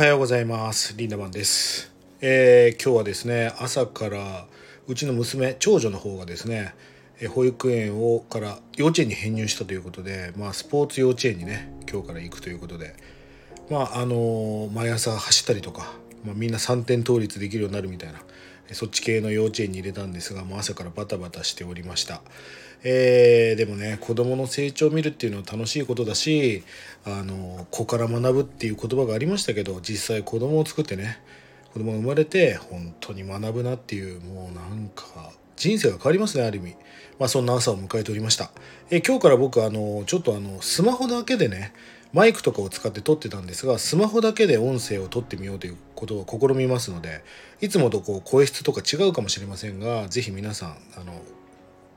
はようございます。リンダマンです、えー今日はですね朝からうちの娘長女の方がですねえ保育園をから幼稚園に編入したということで、まあ、スポーツ幼稚園にね今日から行くということでまああのー毎朝走ったりとか、まあ、みんな3点倒立できるようになるみたいなそっち系の幼稚園に入れたんですが、もう朝からバタバタしておりました、えーでもね子供の成長を見るっていうのは楽しいことだしあの子から学ぶっていう言葉がありましたけど実際子供を作ってね子供が生まれて本当に学ぶなっていうもうなんか人生が変わりますねある意味。まあそんな朝を迎えておりました。え今日から僕あのちょっとあのスマホだけでねマイクとかを使って撮ってたんですがスマホだけで音声を撮ってみようということを試みますのでいつもとこう声質とか違うかもしれませんが是非皆さんあの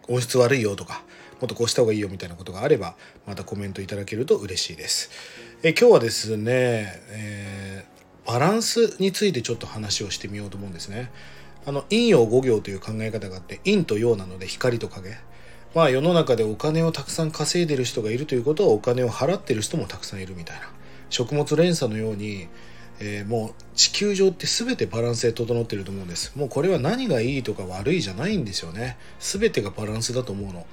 音質悪いよとかもっとこうした方がいいよみたいなことがあればまたコメントいただけると嬉しいです。え今日はですね、えーバランスについてちょっと話をしてみようと思うんですね。あの陰陽五行という考え方があって陰と陽なので光と影。まあ世の中でお金をたくさん稼いでる人がいるということはお金を払ってる人もたくさんいるみたいな食物連鎖のように、えーもう地球上って全てバランスで整ってると思うんです。もうこれは何がいいとか悪いじゃないんですよね。全てがバランスだと思うの。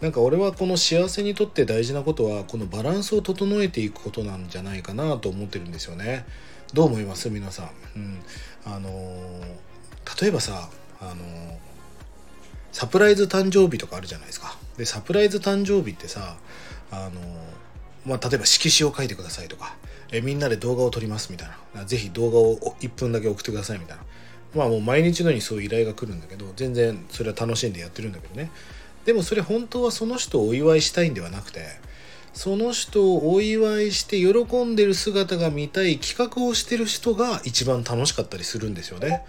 なんか俺はこの幸せにとって大事なことはこのバランスを整えていくことなんじゃないかなと思ってるんですよね。どう思います？皆さん、うん、あのー例えばさあのーサプライズ誕生日とかあるじゃないですか。でサプライズ誕生日ってさあのまあ、例えば色紙を書いてくださいとか。えみんなで動画を撮りますみたいなぜひ動画を1分だけ送ってくださいみたいな。まあもう毎日のようにそういう依頼が来るんだけど全然それは楽しんでやってるんだけどね。でもそれ本当はその人をお祝いしたいんではなくてその人をお祝いして喜んでる姿が見たい企画をしてる人が一番楽しかったりするんですよね。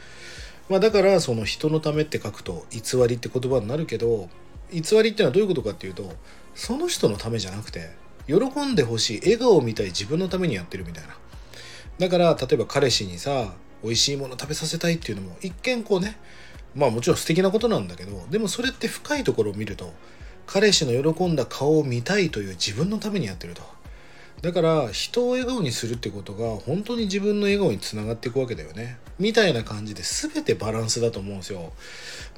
まあ、だからその人のためって書くと偽りって言葉になるけど偽りっていうのはどういうことかっていうとその人のためじゃなくて喜んでほしい笑顔を見たい自分のためにやってるみたいな。だから例えば彼氏にさ美味しいもの食べさせたいっていうのも一見こうねまあもちろん素敵なことなんだけどでもそれって深いところを見ると彼氏の喜んだ顔を見たいという自分のためにやってると。だから人を笑顔にするってことが本当に自分の笑顔につながっていくわけだよね。みたいな感じで全てバランスだと思うんですよ。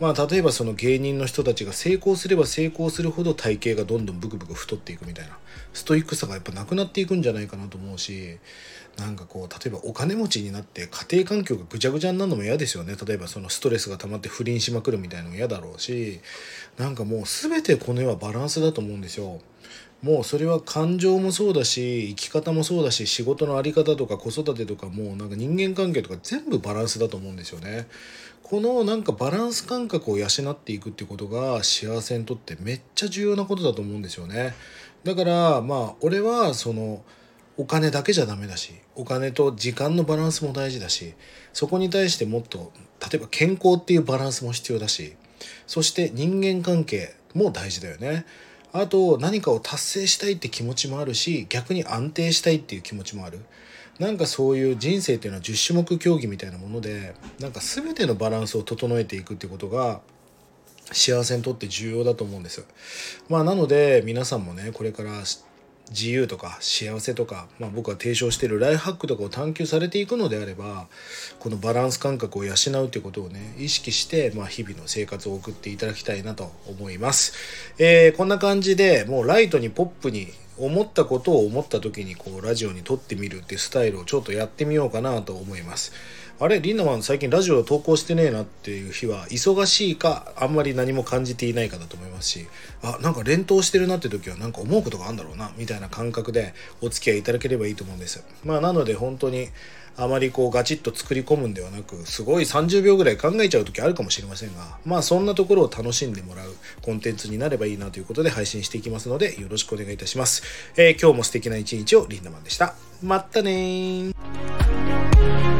まあ例えばその芸人の人たちが成功すれば成功するほど体型がどんどんブクブク太っていくみたいな。ストイックさがやっぱなくなっていくんじゃないかなと思うしなんかこう例えばお金持ちになって家庭環境がぐちゃぐちゃになるのも嫌ですよね。例えばそのストレスが溜まって不倫しまくるみたいなのも嫌だろうしなんかもう全てこの世はバランスだと思うんですよ。もうそれは感情もそうだし生き方もそうだし仕事の在り方とか子育てとかもうなんか人間関係とか全部バランスだと思うんですよね。このなんかバランス感覚を養っていくってことが幸せにとってめっちゃ重要なことだと思うんですよね。だからまあ俺はそのお金だけじゃダメだしお金と時間のバランスも大事だしそこに対してもっと例えば健康っていうバランスも必要だしそして人間関係も大事だよね。あと何かを達成したいって気持ちもあるし逆に安定したいっていう気持ちもある。なんかそういう人生っていうのは10種目競技みたいなものでなんか全てのバランスを整えていくってことが幸せにとって重要だと思うんですまあなので皆さんもねこれから自由とか幸せとか、まあ、僕が提唱しているライフハックとかを探求されていくのであればこのバランス感覚を養うということをね意識して、まあ、日々の生活を送っていただきたいなと思います、えーこんな感じでもうライトにポップに思ったことを思った時にこうラジオに撮ってみるっていうスタイルをちょっとやってみようかなと思います。あれリンナマン最近ラジオ投稿してねえなっていう日は忙しいかあんまり何も感じていないかだと思いますしあなんか連投してるなって時はなんか思うことがあるんだろうなみたいな感覚でお付き合いいただければいいと思うんです。まあなので本当にあまりこうガチッと作り込むんではなくすごい30秒ぐらい考えちゃう時あるかもしれませんがまあそんなところを楽しんでもらうコンテンツになればいいなということで配信していきますのでよろしくお願いいたします、えー今日も素敵な一日をリンダマンでした。まったねー。